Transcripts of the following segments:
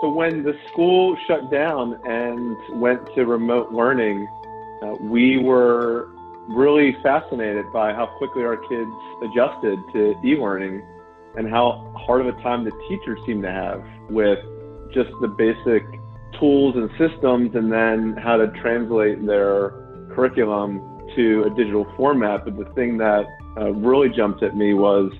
So when the school shut down and went to remote learning, uh, we were really fascinated by how quickly our kids adjusted to e-learning and how hard of a time the teachers seemed to have with just the basic tools and systems and then how to translate their curriculum to a digital format. But the thing that uh, really jumped at me was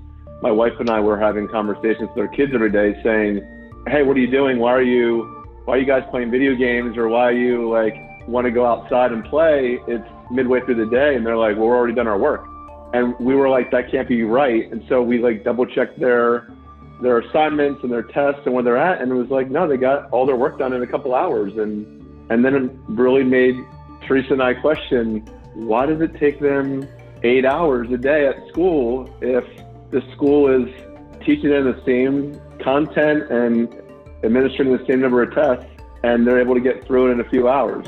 my wife and I were having conversations with our kids every day saying, Hey, what are you doing? Why are you, why are you guys playing video games? Or why you like, want to go outside and play? It's midway through the day. And they're like, well, we're already done our work. And we were like, that can't be right. And so we like double checked their, their assignments and their tests and where they're at. And it was like, no, they got all their work done in a couple hours. And, and then it really made Teresa and I question, why does it take them eight hours a day at school if the school is teaching them the same content and administering the same number of tests and they're able to get through it in a few hours.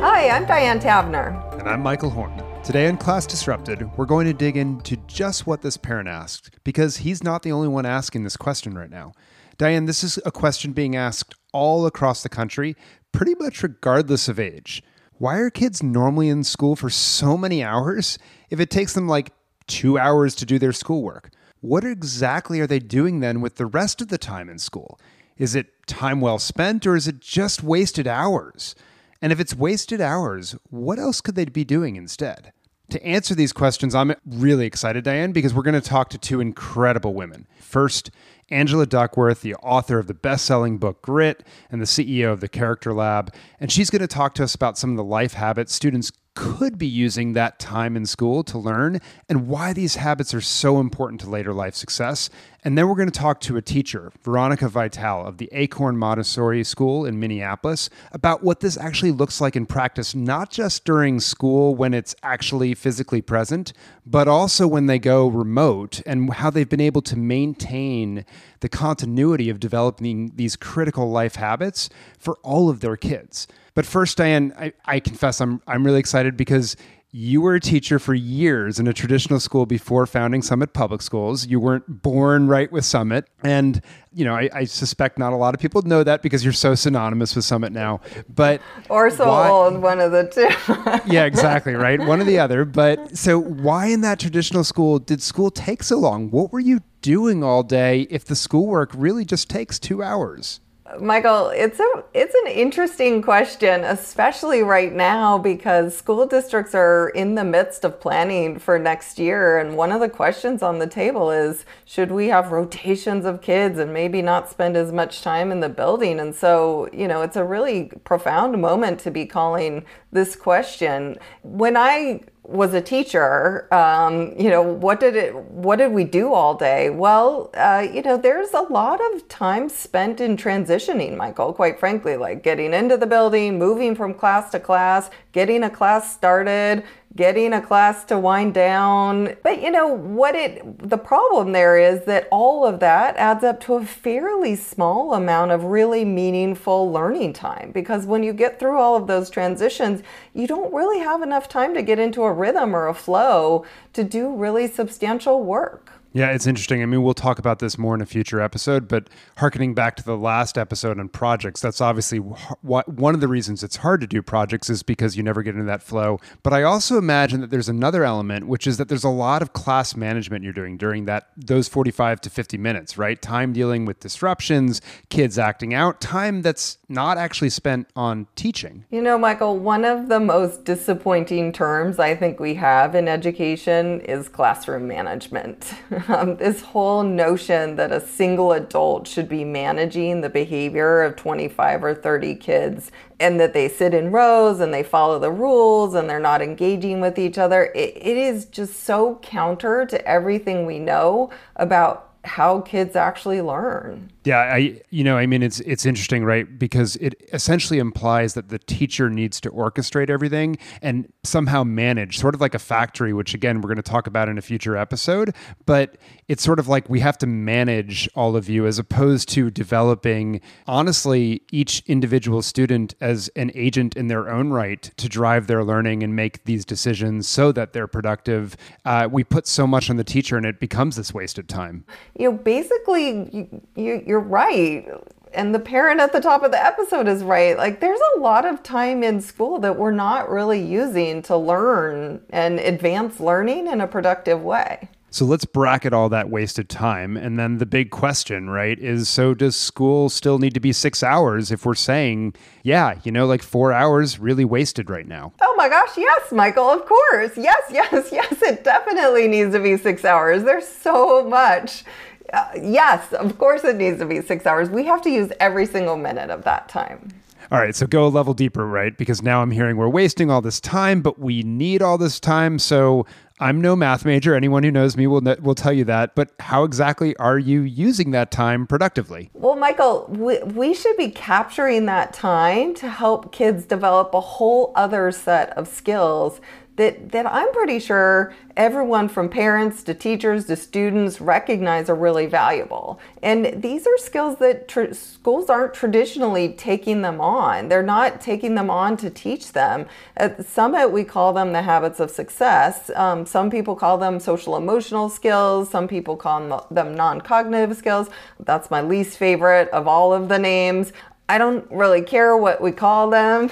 Hi, I'm Diane Tavenner. And I'm Michael Horn. Today on Class Disrupted, we're going to dig into just what this parent asked, because he's not the only one asking this question right now. Diane, this is a question being asked all across the country, pretty much regardless of age. Why are kids normally in school for so many hours if it takes them like two hours to do their schoolwork? What exactly are they doing then with the rest of the time in school? Is it time well spent or is it just wasted hours? And if it's wasted hours, what else could they be doing instead? To answer these questions, I'm really excited, Diane, because we're going to talk to two incredible women. First, Angela Duckworth, the author of the best selling book Grit and the CEO of the Character Lab. And she's going to talk to us about some of the life habits students could be using that time in school to learn and why these habits are so important to later life success. And then we're going to talk to a teacher, Veronica Vital of the Acorn Montessori School in Minneapolis, about what this actually looks like in practice, not just during school when it's actually physically present, but also when they go remote and how they've been able to maintain the continuity of developing these critical life habits for all of their kids. But first, Diane, I, I confess I'm I'm really excited because you were a teacher for years in a traditional school before founding Summit Public Schools. You weren't born right with Summit. And, you know, I, I suspect not a lot of people know that because you're so synonymous with Summit now. But or so why, old, one of the two. yeah, exactly, right? One or the other. But so why in that traditional school did school take so long? What were you doing all day if the schoolwork really just takes two hours? Michael, it's a it's an interesting question, especially right now because school districts are in the midst of planning for next year and one of the questions on the table is should we have rotations of kids and maybe not spend as much time in the building? And so, you know, it's a really profound moment to be calling this question. When I was a teacher, um, you know, what did it, what did we do all day? Well, uh, you know, there's a lot of time spent in transitioning, Michael, quite frankly, like getting into the building, moving from class to class, getting a class started, getting a class to wind down. But you know what it the problem there is that all of that adds up to a fairly small amount of really meaningful learning time because when you get through all of those transitions, you don't really have enough time to get into a rhythm or a flow to do really substantial work. Yeah, it's interesting. I mean, we'll talk about this more in a future episode, but harkening back to the last episode on projects, that's obviously one of the reasons it's hard to do projects is because you never get into that flow. But I also imagine that there's another element, which is that there's a lot of class management you're doing during that those 45 to 50 minutes, right? Time dealing with disruptions, kids acting out, time that's not actually spent on teaching. You know, Michael, one of the most disappointing terms I think we have in education is classroom management. um, this whole notion that a single adult should be managing the behavior of 25 or 30 kids and that they sit in rows and they follow the rules and they're not engaging with each other, it, it is just so counter to everything we know about how kids actually learn. Yeah, I you know, I mean it's it's interesting, right? Because it essentially implies that the teacher needs to orchestrate everything and somehow manage, sort of like a factory, which again we're going to talk about in a future episode, but it's sort of like we have to manage all of you as opposed to developing honestly each individual student as an agent in their own right to drive their learning and make these decisions so that they're productive. Uh, we put so much on the teacher and it becomes this wasted time. You know, basically, you, you, you're right and the parent at the top of the episode is right. Like, there's a lot of time in school that we're not really using to learn and advance learning in a productive way. So let's bracket all that wasted time. And then the big question, right, is so does school still need to be six hours if we're saying, yeah, you know, like four hours really wasted right now? Oh my gosh, yes, Michael, of course. Yes, yes, yes, it definitely needs to be six hours. There's so much. Uh, yes, of course it needs to be six hours. We have to use every single minute of that time. All right, so go a level deeper, right? Because now I'm hearing we're wasting all this time, but we need all this time. So I'm no math major. Anyone who knows me will will tell you that. But how exactly are you using that time productively? Well, Michael, we, we should be capturing that time to help kids develop a whole other set of skills that, that I'm pretty sure everyone from parents to teachers to students recognize are really valuable. And these are skills that tr- schools aren't traditionally taking them on. They're not taking them on to teach them. At Summit, we call them the habits of success. Um, some people call them social emotional skills, some people call them non cognitive skills. That's my least favorite of all of the names. I don't really care what we call them.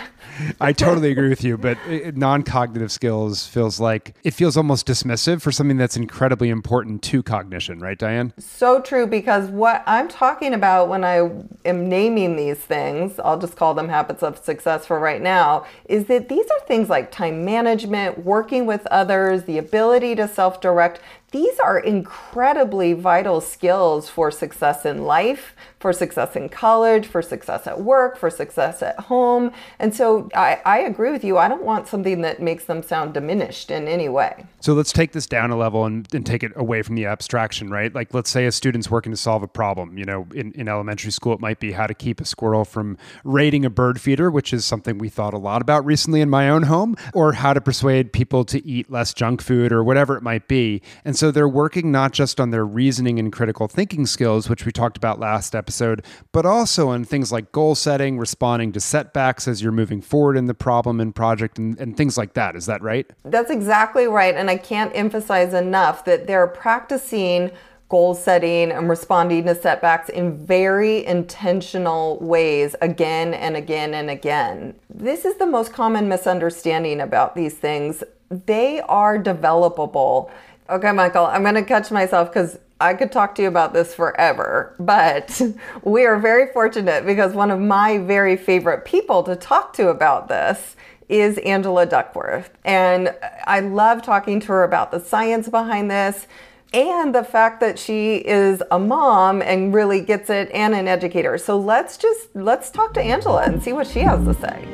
I totally agree with you, but non-cognitive skills feels like it feels almost dismissive for something that's incredibly important to cognition, right, Diane? So true because what I'm talking about when I am naming these things, I'll just call them habits of success for right now, is that these are things like time management, working with others, the ability to self-direct, these are incredibly vital skills for success in life, for success in college, for success at work, for success at home. And so I, I, agree with you. I don't want something that makes them sound diminished in any way. So let's take this down a level and, and take it away from the abstraction, right? Like let's say a student's working to solve a problem. You know, in, in elementary school, it might be how to keep a squirrel from raiding a bird feeder, which is something we thought a lot about recently in my own home, or how to persuade people to eat less junk food or whatever it might be. And so they're working not just on their reasoning and critical thinking skills, which we talked about last episode, but also on things like goal setting, responding to setbacks as you're moving forward in the problem and project, and, and things like that. Is that right? That's exactly right. And I can't emphasize enough that they're practicing goal setting and responding to setbacks in very intentional ways again and again and again. This is the most common misunderstanding about these things. They are developable. Okay, Michael, I'm going to catch myself because I could talk to you about this forever, but we are very fortunate because one of my very favorite people to talk to about this is Angela Duckworth. And I love talking to her about the science behind this and the fact that she is a mom and really gets it and an educator. So let's just let's talk to Angela and see what she has to say.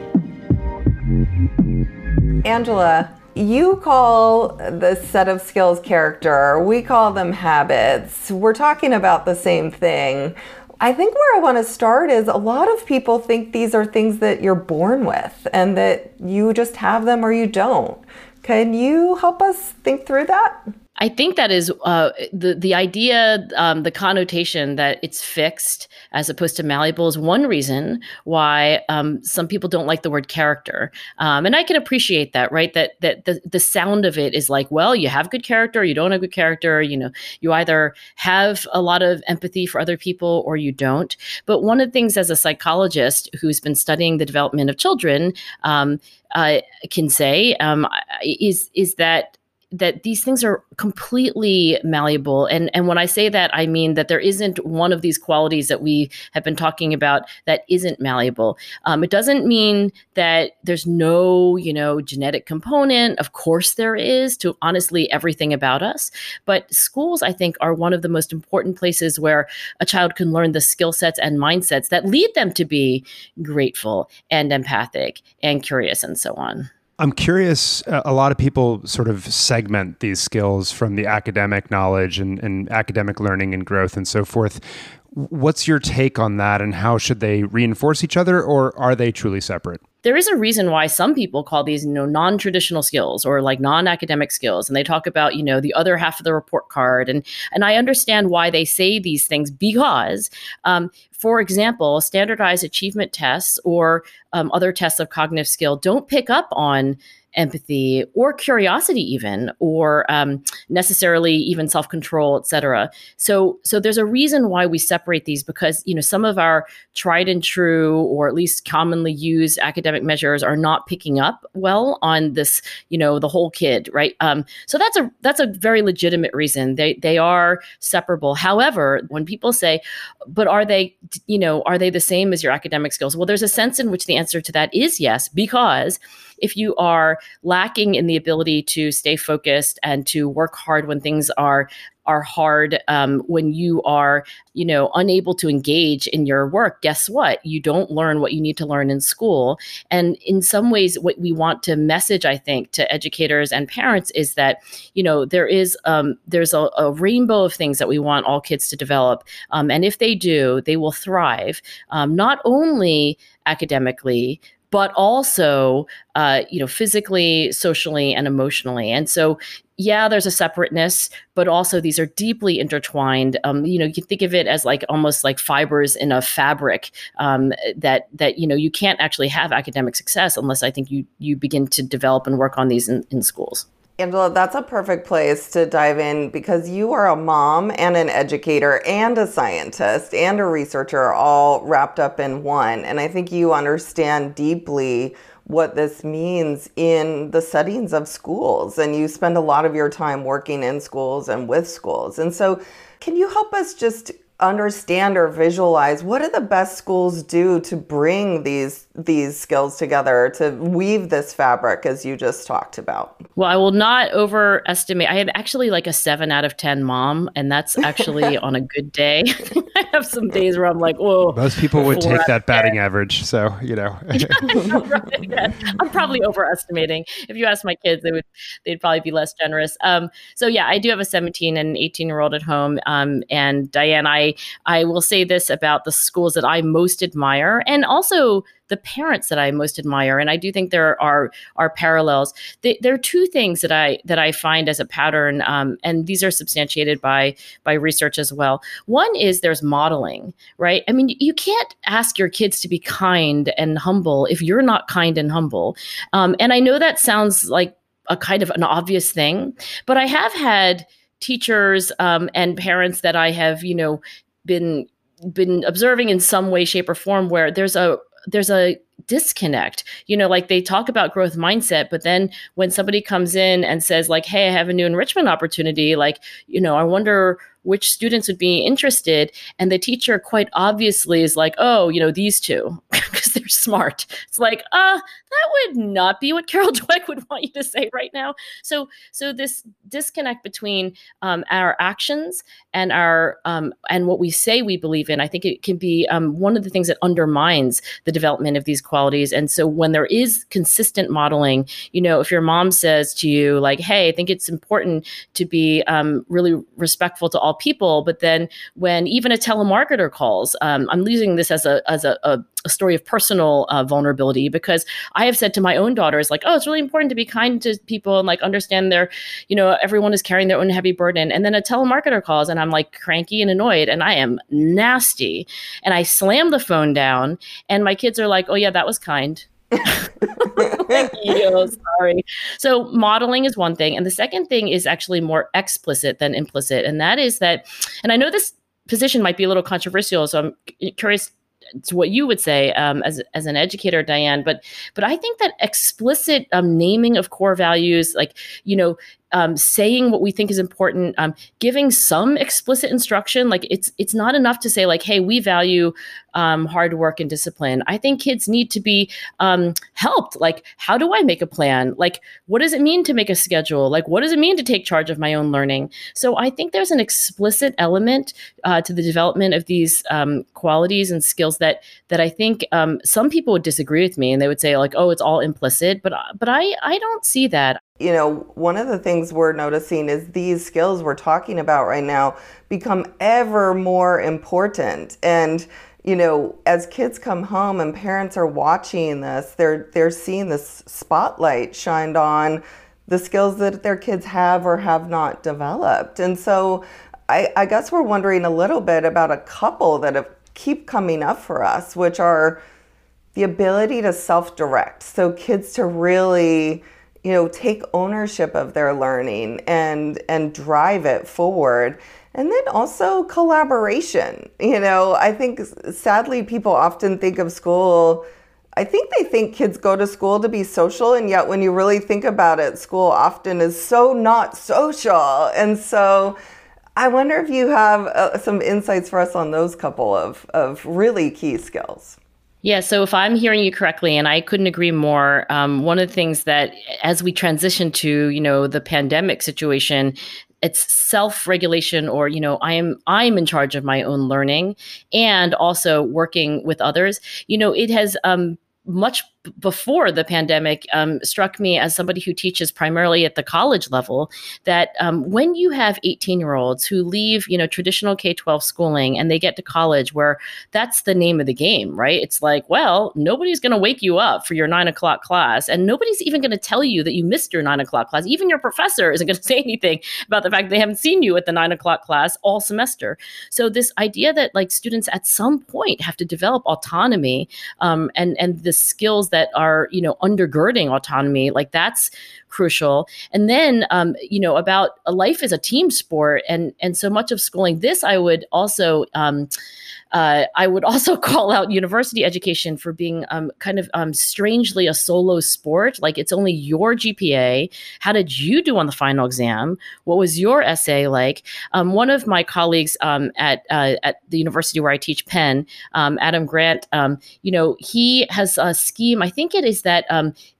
Angela, you call the set of skills character, we call them habits. We're talking about the same thing. I think where I want to start is a lot of people think these are things that you're born with and that you just have them or you don't. Can you help us think through that? I think that is uh, the the idea, um, the connotation that it's fixed as opposed to malleable is one reason why um, some people don't like the word character, um, and I can appreciate that. Right, that that the the sound of it is like, well, you have good character, you don't have good character. You know, you either have a lot of empathy for other people or you don't. But one of the things, as a psychologist who's been studying the development of children, uh, can say um, is is that that these things are completely malleable. And and when i say that i mean that there isn't one of these qualities that we have been talking about that isn't malleable. Um, it doesn't mean that there's no you know genetic component. Of course there is to honestly everything about us. But schools i think are one of the most important places where a child can learn the skill sets and mindsets that lead them to be grateful and empathic and curious and so on I'm curious. Uh, a lot of people sort of segment these skills from the academic knowledge and, and academic learning and growth and so forth. What's your take on that, and how should they reinforce each other, or are they truly separate? There is a reason why some people call these you know non-traditional skills or like non-academic skills and they talk about you know the other half of the report card and and i understand why they say these things because um, for example standardized achievement tests or um, other tests of cognitive skill don't pick up on empathy or curiosity even or um, necessarily even self-control etc so so there's a reason why we separate these because you know some of our tried and true or at least commonly used academic measures are not picking up well on this you know the whole kid right? Um, so that's a that's a very legitimate reason. They they are separable. However when people say but are they you know are they the same as your academic skills? Well there's a sense in which the answer to that is yes because if you are lacking in the ability to stay focused and to work hard when things are are hard um, when you are you know unable to engage in your work guess what? You don't learn what you need to learn in school. And in some ways what we want to message i think to educators and parents is that you know there is um, there's a, a, rainbow of things that we want all kids to develop. Um, and if they do they will thrive. Um, not only academically but also uh, you know physically socially and emotionally. And so yeah there's a separateness but also these are deeply intertwined. Um, you know you can think of it as like almost like fibers in a fabric um, that that you know you can't actually have academic success unless i think you you begin to develop and work on these in, in schools Angela, that's a perfect place to dive in because you are a mom and an educator and a scientist and a researcher all wrapped up in one. And I think you understand deeply what this means in the settings of schools. And you spend a lot of your time working in schools and with schools. And so, can you help us just understand or visualize what do the best schools do to bring these these skills together to weave this fabric as you just talked about? Well i will not overestimate i had actually like a 7 out of 10 mom and that's actually on a good day. I have some days where i'm like whoa. Most people would take that batting average so you know. I'm probably overestimating. If you ask my kids they would they'd probably be less generous. Um, so yeah i do have a 17 and 18 year old at home um, and diane i I will say this about the schools that I most admire and also the parents that I most admire. And I do think there are are parallels. there are two things that I that I find as a pattern, um, and these are substantiated by by research as well. One is there's modeling, right? I mean, you can't ask your kids to be kind and humble if you're not kind and humble. Um, and I know that sounds like a kind of an obvious thing, but I have had teachers um, and parents that I have, you know, been been observing in some way, shape, or form where there's a there's a disconnect. You know like they talk about growth mindset but then when somebody comes in and says like hey i have a new enrichment opportunity like you know i wonder which students would be interested and the teacher quite obviously is like oh you know these two because they're smart. It's like uh that would not be what carol dweck would want you to say right now. So so this disconnect between um, our actions and our um, and what we say we believe in i think it can be um, one of the things that undermines the development of these qualities. And so when there is consistent modeling you know if your mom says to you like hey i think it's important to be um, really respectful to all people but then when even a telemarketer calls um, i'm using this as a as a, a a story of personal uh, vulnerability because I have said to my own daughters, like, oh, it's really important to be kind to people and like understand their, you know, everyone is carrying their own heavy burden. And then a telemarketer calls and I'm like cranky and annoyed and I am nasty. And I slam the phone down and my kids are like, oh, yeah, that was kind. Thank you. Sorry. So modeling is one thing. And the second thing is actually more explicit than implicit. And that is that, and I know this position might be a little controversial. So I'm curious to what you would say um, as as an educator, Diane. But but I think that explicit um, naming of core values, like you know, um, saying what we think is important, um, giving some explicit instruction. Like it's it's not enough to say like, hey, we value um, hard work and discipline. I think kids need to be um, helped. Like, how do I make a plan? Like, what does it mean to make a schedule? Like, what does it mean to take charge of my own learning? So I think there's an explicit element uh, to the development of these um, qualities and skills that that I think um, some people would disagree with me and they would say like, oh, it's all implicit. But but I I don't see that you know, one of the things we're noticing is these skills we're talking about right now become ever more important. And, you know, as kids come home and parents are watching this, they're they're seeing this spotlight shined on the skills that their kids have or have not developed. And so I, I guess we're wondering a little bit about a couple that have keep coming up for us, which are the ability to self-direct. So kids to really you know take ownership of their learning and and drive it forward. And then also collaboration. You know i think sadly people often think of school i think they think kids go to school to be social and yet when you really think about it school often is so not social. And so i wonder if you have uh, some insights for us on those couple of, of really key skills yeah, so if I'm hearing you correctly, and I couldn't agree more, um, one of the things that as we transition to you know the pandemic situation, it's self-regulation or you know i am i'm in charge of my own learning and also working with others. You know it has um, much before the pandemic um, struck me as somebody who teaches primarily at the college level that um, when you have 18 year olds who leave you know traditional k-12 schooling and they get to college where that's the name of the game right? It's like well nobody's going to wake you up for your nine o'clock class and nobody's even going to tell you that you missed your nine o'clock class. Even your professor isn't going to say anything about the fact they haven't seen you at the nine o'clock class all semester. So this idea that like students at some point have to develop autonomy um, and and the skills that are you know undergirding autonomy like that's crucial and then um, you know about a life as a team sport and and so much of schooling this i would also um, uh, I would also call out university education for being um, kind of um, strangely a solo sport. Like it's only your GPA. How did you do on the final exam? What was your essay like? Um, one of my colleagues um, at uh, at the university where I teach Penn, um, Adam Grant, um, you know, he has a scheme. I think it is that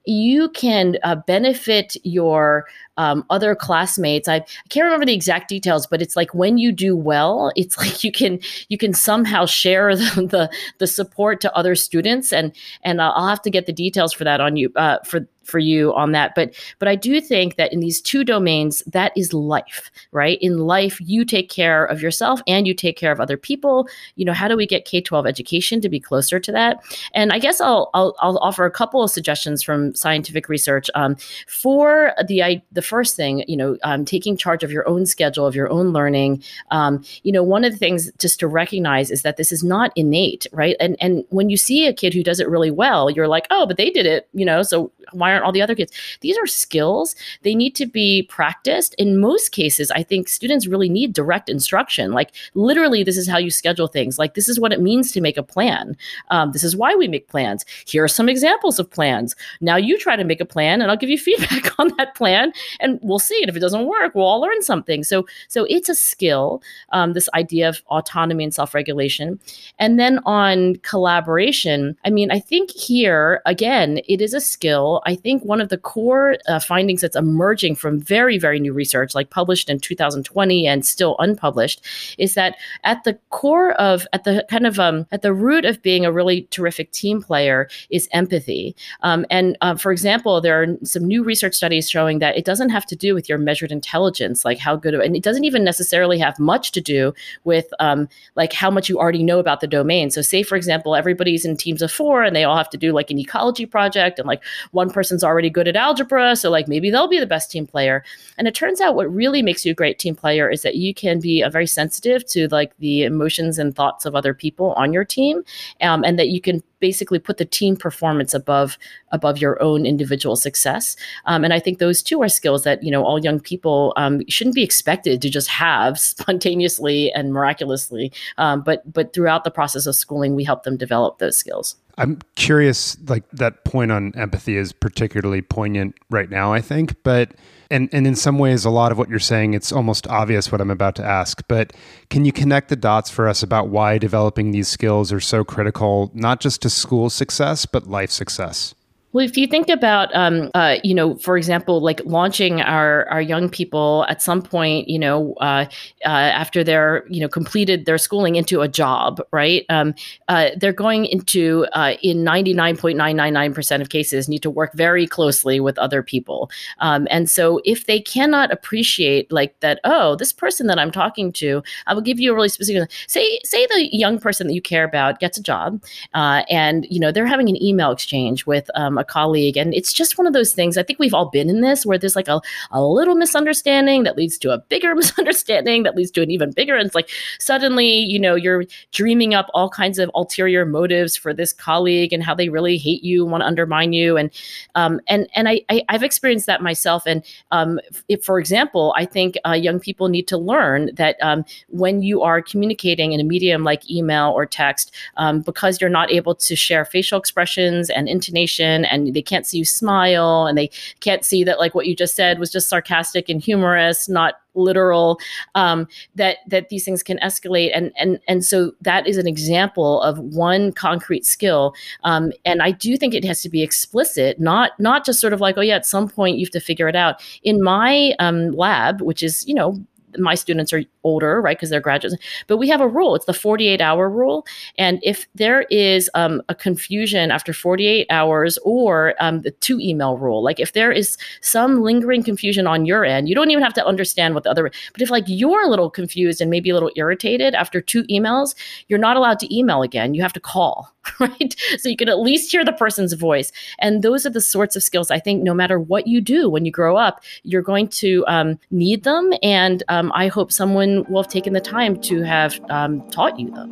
you can uh, benefit your um, other classmates. I, I, can't remember the exact details, but it's like when you do well, it's like you can you can somehow share the the, the support to other students, and and I'll have to get the details for that on you uh, for for you on that. But but i do think that in these two domains that is life right? In life you take care of yourself and you take care of other people. You know how do we get k-12 education to be closer to that? And i guess i'll i'll, I'll offer a couple of suggestions from scientific research. Um, for the the first thing you know um, taking charge of your own schedule of your own learning um, you know one of the things just to recognize is that this is not innate right and and when you see a kid who does it really well you're like oh but they did it you know so why aren't all the other kids? These are skills. They need to be practiced. In most cases, I think students really need direct instruction. Like literally, this is how you schedule things. Like this is what it means to make a plan. Um, this is why we make plans. Here are some examples of plans. Now you try to make a plan, and I'll give you feedback on that plan, and we'll see. And if it doesn't work, we'll all learn something. So, so it's a skill. Um, this idea of autonomy and self-regulation, and then on collaboration. I mean, I think here again, it is a skill. I think one of the core uh, findings that's emerging from very, very new research, like published in 2020 and still unpublished, is that at the core of, at the kind of, um, at the root of being a really terrific team player is empathy. Um, and uh, for example, there are some new research studies showing that it doesn't have to do with your measured intelligence, like how good, and it doesn't even necessarily have much to do with um, like how much you already know about the domain. So, say for example, everybody's in teams of four and they all have to do like an ecology project, and like one person's already good at algebra, so like maybe they'll be the best team player. And it turns out what really makes you a great team player is that you can be a very sensitive to like the emotions and thoughts of other people on your team, um, and that you can basically put the team performance above above your own individual success. Um, and I think those two are skills that you know all young people um, shouldn't be expected to just have spontaneously and miraculously. Um, but but throughout the process of schooling, we help them develop those skills. I'm curious, like that point on empathy is particularly poignant right now, I think. But and and in some ways, a lot of what you're saying, it's almost obvious what I'm about to ask. But can you connect the dots for us about why developing these skills are so critical, not just to school success, but life success? Well, if you think about, um, uh, you know, for example, like launching our our young people at some point, you know, uh, uh, after they're you know completed their schooling into a job, right? Um, uh, they're going into uh, in ninety nine point nine nine nine percent of cases need to work very closely with other people, um, and so if they cannot appreciate like that, oh, this person that I'm talking to, I will give you a really specific. Say say the young person that you care about gets a job, uh, and you know they're having an email exchange with um, a colleague. And it's just one of those things. I think we've all been in this where there's like a, a little misunderstanding that leads to a bigger misunderstanding that leads to an even bigger. And it's like suddenly, you know, you're dreaming up all kinds of ulterior motives for this colleague and how they really hate you, want to undermine you. And um, and and I, I have experienced that myself. And um, if, for example, I think uh, young people need to learn that um, when you are communicating in a medium like email or text, um, because you're not able to share facial expressions and intonation, and they can't see you smile, and they can't see that like what you just said was just sarcastic and humorous, not literal um, that that these things can escalate. And and and so that is an example of one concrete skill um, and i do think it has to be explicit not not just sort of like oh yeah at some point you have to figure it out. In my um, lab which is you know my students are older, right? Because they're graduates. But we have a rule. It's the 48 hour rule. And if there is um, a confusion after 48 hours or um, the two email rule, like if there is some lingering confusion on your end, you don't even have to understand what the other, but if like you're a little confused and maybe a little irritated after two emails, you're not allowed to email again. You have to call, right? So you can at least hear the person's voice. And those are the sorts of skills I think no matter what you do when you grow up, you're going to um, need them. And um, I hope someone will have taken the time to have um, taught you them.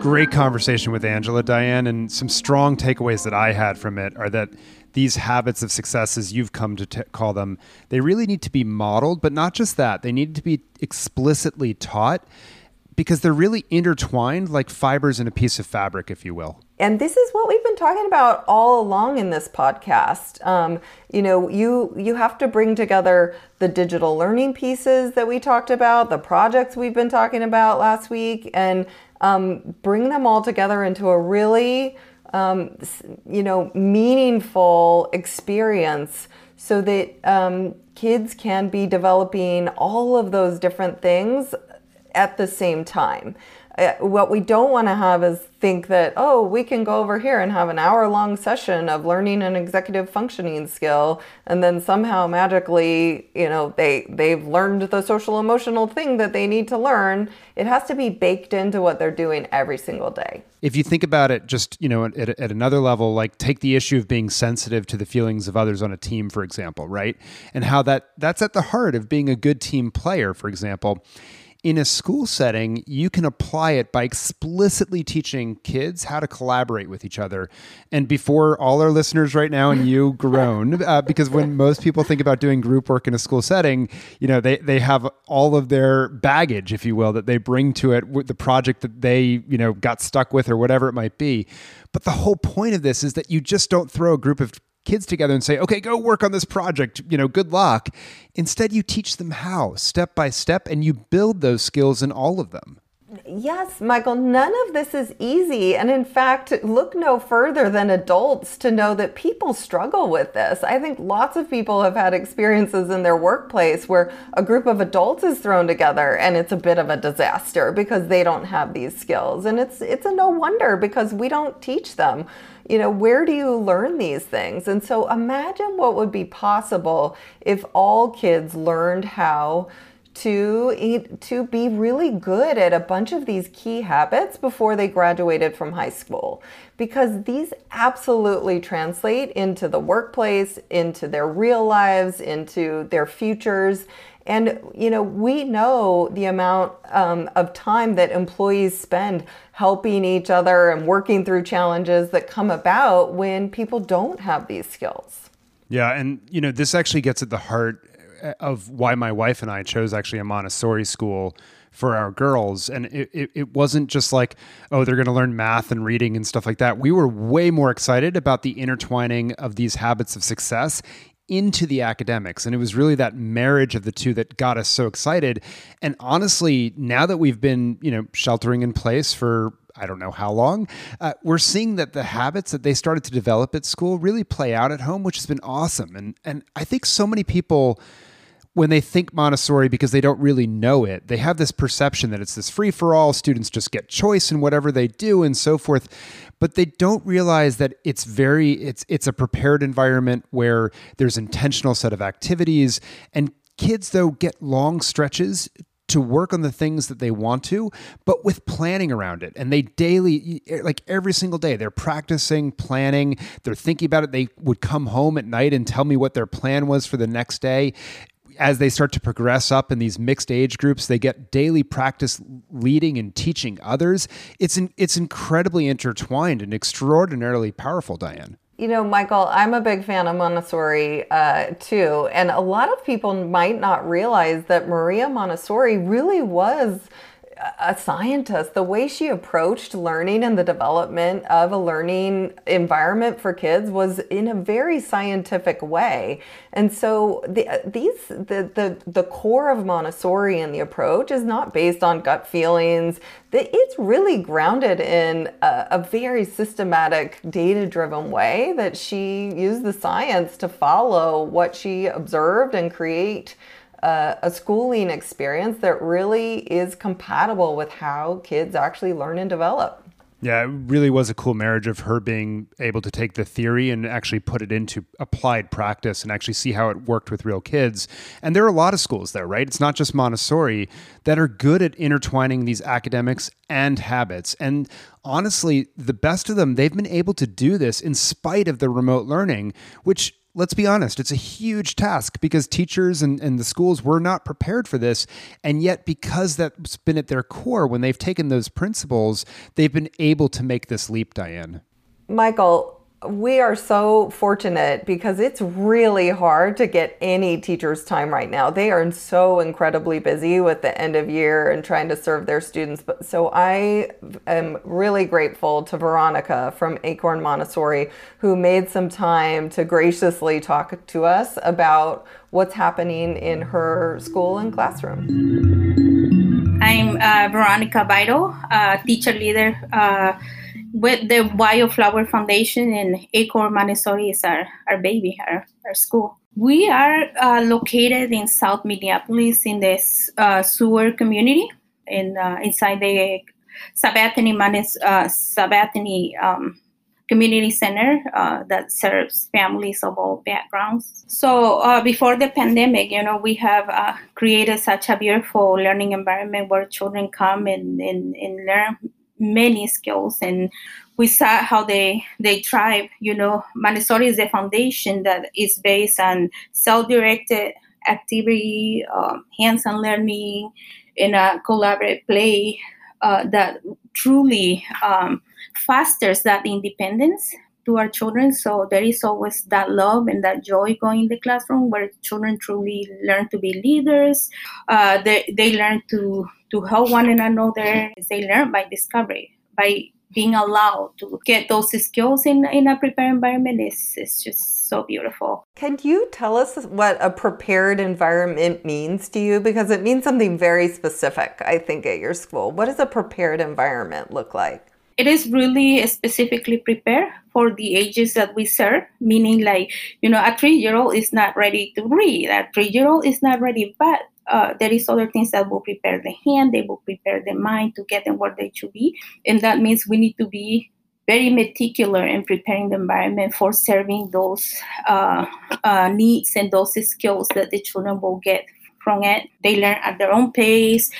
Great conversation with Angela, Diane, and some strong takeaways that I had from it are that these habits of success, as you've come to t- call them, they really need to be modeled, but not just that, they need to be explicitly taught because they're really intertwined like fibers in a piece of fabric, if you will. And this is what we've been talking about all along in this podcast. Um, you know, you you have to bring together the digital learning pieces that we talked about, the projects we've been talking about last week, and um, bring them all together into a really, um, you know, meaningful experience, so that um, kids can be developing all of those different things at the same time. Uh, what we don't want to have is think that oh we can go over here and have an hour long session of learning an executive functioning skill and then somehow magically you know they they've learned the social emotional thing that they need to learn. It has to be baked into what they're doing every single day. If you think about it just you know at, at another level like take the issue of being sensitive to the feelings of others on a team for example right? And how that that's at the heart of being a good team player for example in a school setting, you can apply it by explicitly teaching kids how to collaborate with each other. And before all our listeners right now and you groan, uh, because when most people think about doing group work in a school setting, you know, they, they have all of their baggage, if you will, that they bring to it with the project that they, you know, got stuck with or whatever it might be. But the whole point of this is that you just don't throw a group of kids together and say, okay, go work on this project, you know, good luck. Instead, you teach them how, step by step, and you build those skills in all of them. Yes, Michael, none of this is easy. And in fact, look no further than adults to know that people struggle with this. I think lots of people have had experiences in their workplace where a group of adults is thrown together and it's a bit of a disaster because they don't have these skills. And it's it's a no wonder because we don't teach them. You know, where do you learn these things? And so imagine what would be possible if all kids learned how to to be really good at a bunch of these key habits before they graduated from high school. Because these absolutely translate into the workplace into their real lives into their futures. And you know we know the amount um, of time that employees spend helping each other and working through challenges that come about when people don't have these skills. Yeah and you know this actually gets at the heart of why my wife and I chose actually a Montessori school for our girls. And it, it, it wasn't just like, oh, they're going to learn math and reading and stuff like that. We were way more excited about the intertwining of these habits of success into the academics. And it was really that marriage of the two that got us so excited. And honestly, now that we've been, you know, sheltering in place for I don't know how long, uh, we're seeing that the habits that they started to develop at school really play out at home, which has been awesome. And and I think so many people when they think Montessori because they don't really know it, they have this perception that it's this free for all, students just get choice in whatever they do and so forth. But they don't realize that it's very it's it's a prepared environment where there's intentional set of activities and kids though get long stretches to work on the things that they want to, but with planning around it. And they daily, like every single day, they're practicing, planning, they're thinking about it. They would come home at night and tell me what their plan was for the next day as they start to progress up in these mixed age groups, they get daily practice leading and teaching others. It's it's incredibly intertwined and extraordinarily powerful, Diane. You know, Michael, I'm a big fan of Montessori uh, too. And a lot of people might not realize that Maria Montessori really was a scientist, the way she approached learning and the development of a learning environment for kids was in a very scientific way. And so the, these the, the the core of Montessori and the approach is not based on gut feelings. It's really grounded in a, a very systematic, data-driven way that she used the science to follow what she observed and create a, a schooling experience that really is compatible with how kids actually learn and develop. Yeah, it really was a cool marriage of her being able to take the theory and actually put it into applied practice and actually see how it worked with real kids. And there are a lot of schools there, right? It's not just Montessori that are good at intertwining these academics and habits. And honestly, the best of them, they've been able to do this in spite of the remote learning, which let's be honest, it's a huge task because teachers and, and the schools were not prepared for this. And yet, because that's been at their core, when they've taken those principles, they've been able to make this leap, Diane. Michael, we are so fortunate because it's really hard to get any teacher's time right now. They are so incredibly busy with the end of year and trying to serve their students. But so I am really grateful to Veronica from Acorn Montessori who made some time to graciously talk to us about what's happening in her school and classroom. I'm uh, Veronica Vital, uh, teacher leader. Uh, with the Wildflower Foundation and Acorn Montessori is our, our baby, our, our school. We are uh, located in South Minneapolis in this uh, sewer community in uh, inside the Sabathani, Manis, uh, Sabathani um, Community Center uh, that serves families of all backgrounds. So uh, before the pandemic, you know, we have created such a beautiful learning environment where children come and, and, and learn many skills and we saw how they they thrive you know. Montessori is a foundation that is based on self-directed activity um, hands-on learning in a collaborative play uh, that truly um, fosters that independence to our children so there is always that love and that joy going in the classroom where children truly learn to be leaders uh, they, they learn to to help one another. They learn by discovery, by being allowed to get those skills in, in a prepared environment is, is just so beautiful. Can you tell us what a prepared environment means to you? Because it means something very specific, I think, at your school. What does a prepared environment look like? It is really specifically prepared for the ages that we serve, meaning like, you know, a three year old is not ready to read, a three year old is not ready, but uh, there is other things that will prepare the hand, they will prepare the mind to get them where they should be. And that means we need to be very meticulous in preparing the environment for serving those uh, uh, needs and those skills that the children will get from it. They learn at their own pace.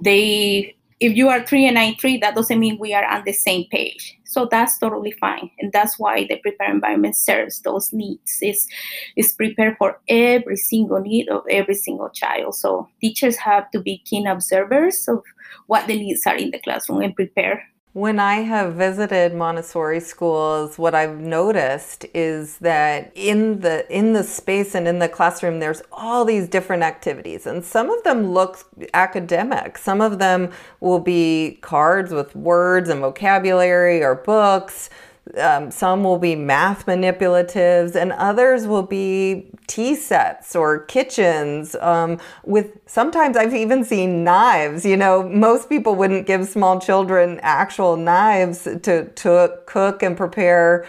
They if you are three and I three, that doesn't mean we are on the same page. So that's totally fine. And that's why the prepared environment serves those needs. It's, it's prepared for every single need of every single child. So teachers have to be keen observers of what the needs are in the classroom and prepare when I have visited Montessori schools, what I've noticed is that in the in the space and in the classroom there's all these different activities and some of them look academic. Some of them will be cards with words and vocabulary or books. Um, some will be math manipulatives, and others will be tea sets or kitchens. Um, with sometimes I've even seen knives. You know, most people wouldn't give small children actual knives to to cook and prepare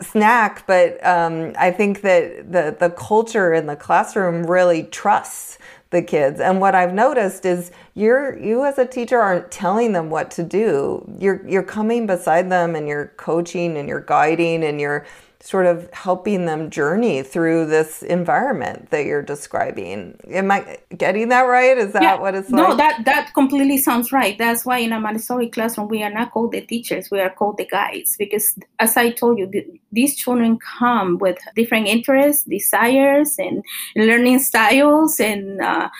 snack, but um, I think that the the culture in the classroom really trusts the kids. And what I've noticed is you're you as a teacher aren't telling them what to do. You're you're coming beside them and you're coaching and you're guiding and you're sort of helping them journey through this environment that you're describing. Am I getting that right? Is that yeah, what it's like? No, that that completely sounds right. That's why in a Montessori classroom we are not called the teachers, we are called the guides because as I told you, the, these children come with different interests, desires, and learning styles and uh,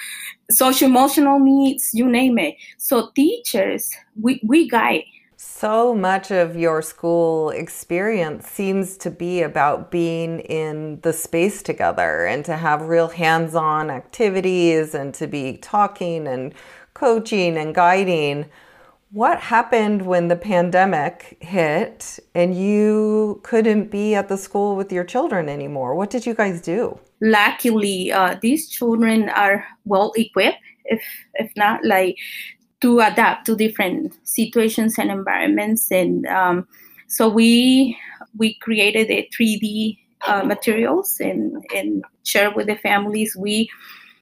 social emotional needs, you name it. So teachers, we, we guide so much of your school experience seems to be about being in the space together and to have real hands on activities and to be talking and coaching and guiding. What happened when the pandemic hit and you couldn't be at the school with your children anymore? What did you guys do? Luckily, uh, these children are well equipped if if not like to adapt to different situations and environments. And um, so we we created a 3D uh, materials and and share with the families. We,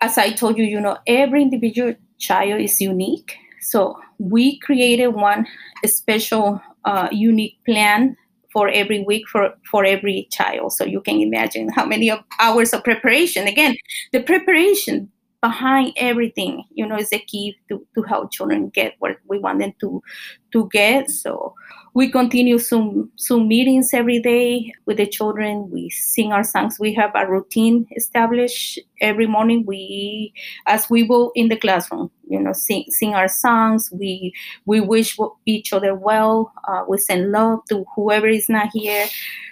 as I told you, you know, every individual child is unique. So we created one special uh, unique plan for every week for for every child so you can imagine how many of hours of preparation again the preparation behind everything, you know, is the key to, to help children get what we want them to to get. So we continue Zoom Zoom meetings every day with the children. We sing our songs. We have a routine established every morning. We as we go in the classroom, you know, sing sing our songs. We we wish each other well. Uh, we send love to whoever is not here.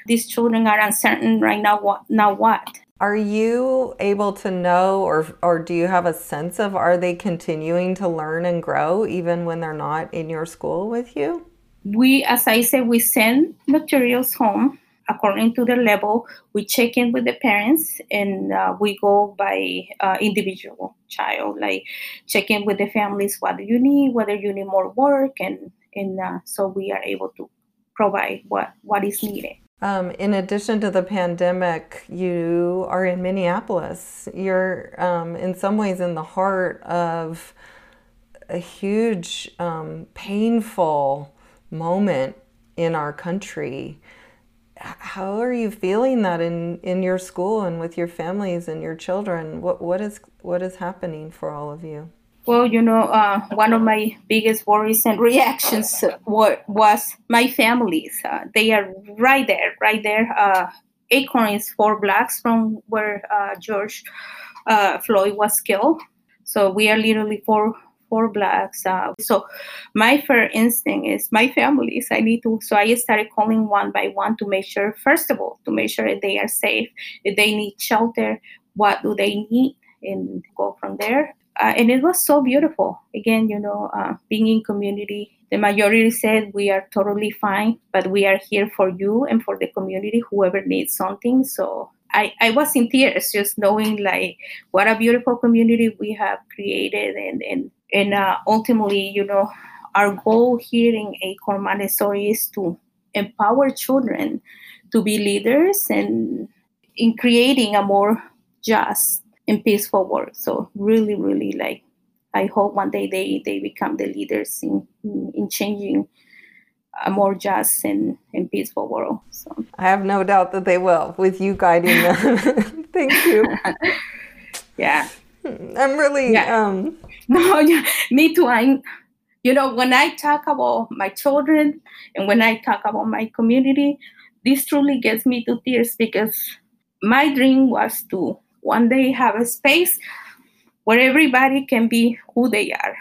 These children are uncertain right now. What now? What? Are you able to know or or do you have a sense of are they continuing to learn and grow even when they're not in your school with you? We as I said we send materials home according to the level. We check in with the parents and uh, we go by uh, individual child like check in with the families what do you need whether you need more work and and uh, so we are able to provide what what is needed. Um, in addition to the pandemic, you are in Minneapolis. You're um, in some ways in the heart of a huge, um, painful moment in our country. How are you feeling that in, in your school and with your families and your children? What what is what is happening for all of you? Well, you know, uh, one of my biggest worries and reactions were, was my families. Uh, they are right there, right there. Uh, Acorn is four blocks from where uh, George uh, Floyd was killed. So we are literally four four blocks. Uh, so my first instinct is my families. I need to. So I started calling one by one to make sure, first of all, to make sure they are safe. If they need shelter, what do they need, and go from there uh, and it was so beautiful. Again, you know, uh, being in community, the majority said we are totally fine, but we are here for you and for the community, whoever needs something. So I, I was in tears just knowing like what a beautiful community we have created and and and uh, ultimately, you know, our goal here in Acorn Montessori is to empower children to be leaders and in creating a more just in peaceful world. So really, really like I hope one day they, they become the leaders in, in, in changing a more just and, and peaceful world. So I have no doubt that they will with you guiding them. Thank you. yeah. I'm really yeah. um no yeah, me too. I'm you know when I talk about my children and when I talk about my community, this truly gets me to tears because my dream was to one day have a space where everybody can be who they are,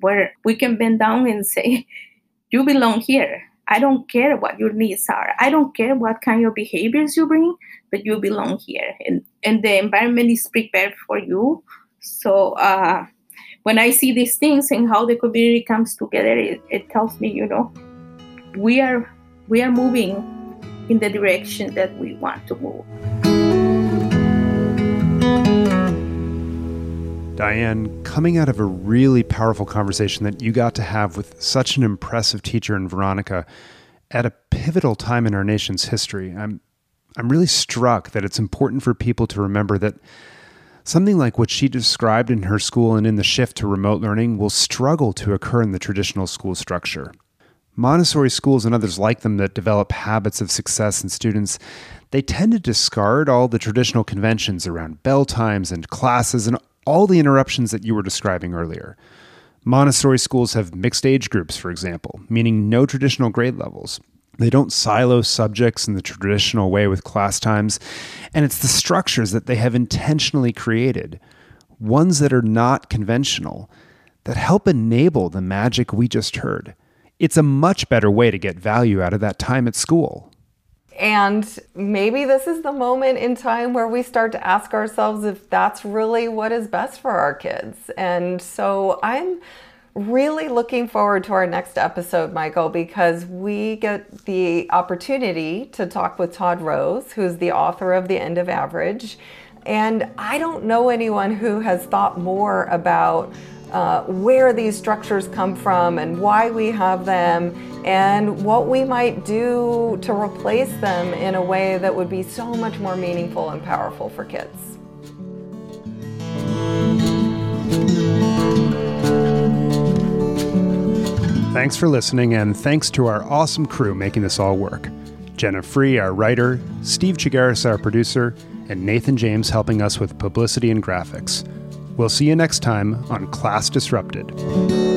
where we can bend down and say, You belong here. I don't care what your needs are. I don't care what kind of behaviors you bring, but you belong here. And, and the environment is prepared for you. So uh, when I see these things and how the community comes together, it, it tells me, you know, we are we are moving in the direction that we want to move. Diane, coming out of a really powerful conversation that you got to have with such an impressive teacher in Veronica at a pivotal time in our nation's history, I'm I'm really struck that it's important for people to remember that something like what she described in her school and in the shift to remote learning will struggle to occur in the traditional school structure. Montessori schools and others like them that develop habits of success in students, they tend to discard all the traditional conventions around bell times and classes and all the interruptions that you were describing earlier. Montessori schools have mixed age groups, for example, meaning no traditional grade levels. They don't silo subjects in the traditional way with class times, and it's the structures that they have intentionally created, ones that are not conventional, that help enable the magic we just heard. It's a much better way to get value out of that time at school. And maybe this is the moment in time where we start to ask ourselves if that's really what is best for our kids. And so I'm really looking forward to our next episode, Michael, because we get the opportunity to talk with Todd Rose, who's the author of The End of Average. And I don't know anyone who has thought more about uh, where these structures come from and why we have them and what we might do to replace them in a way that would be so much more meaningful and powerful for kids. Thanks for listening, and thanks to our awesome crew making this all work. Jenna Free, our writer, Steve Chigaris, our producer, and Nathan James helping us with publicity and graphics. We'll see you next time on Class Disrupted.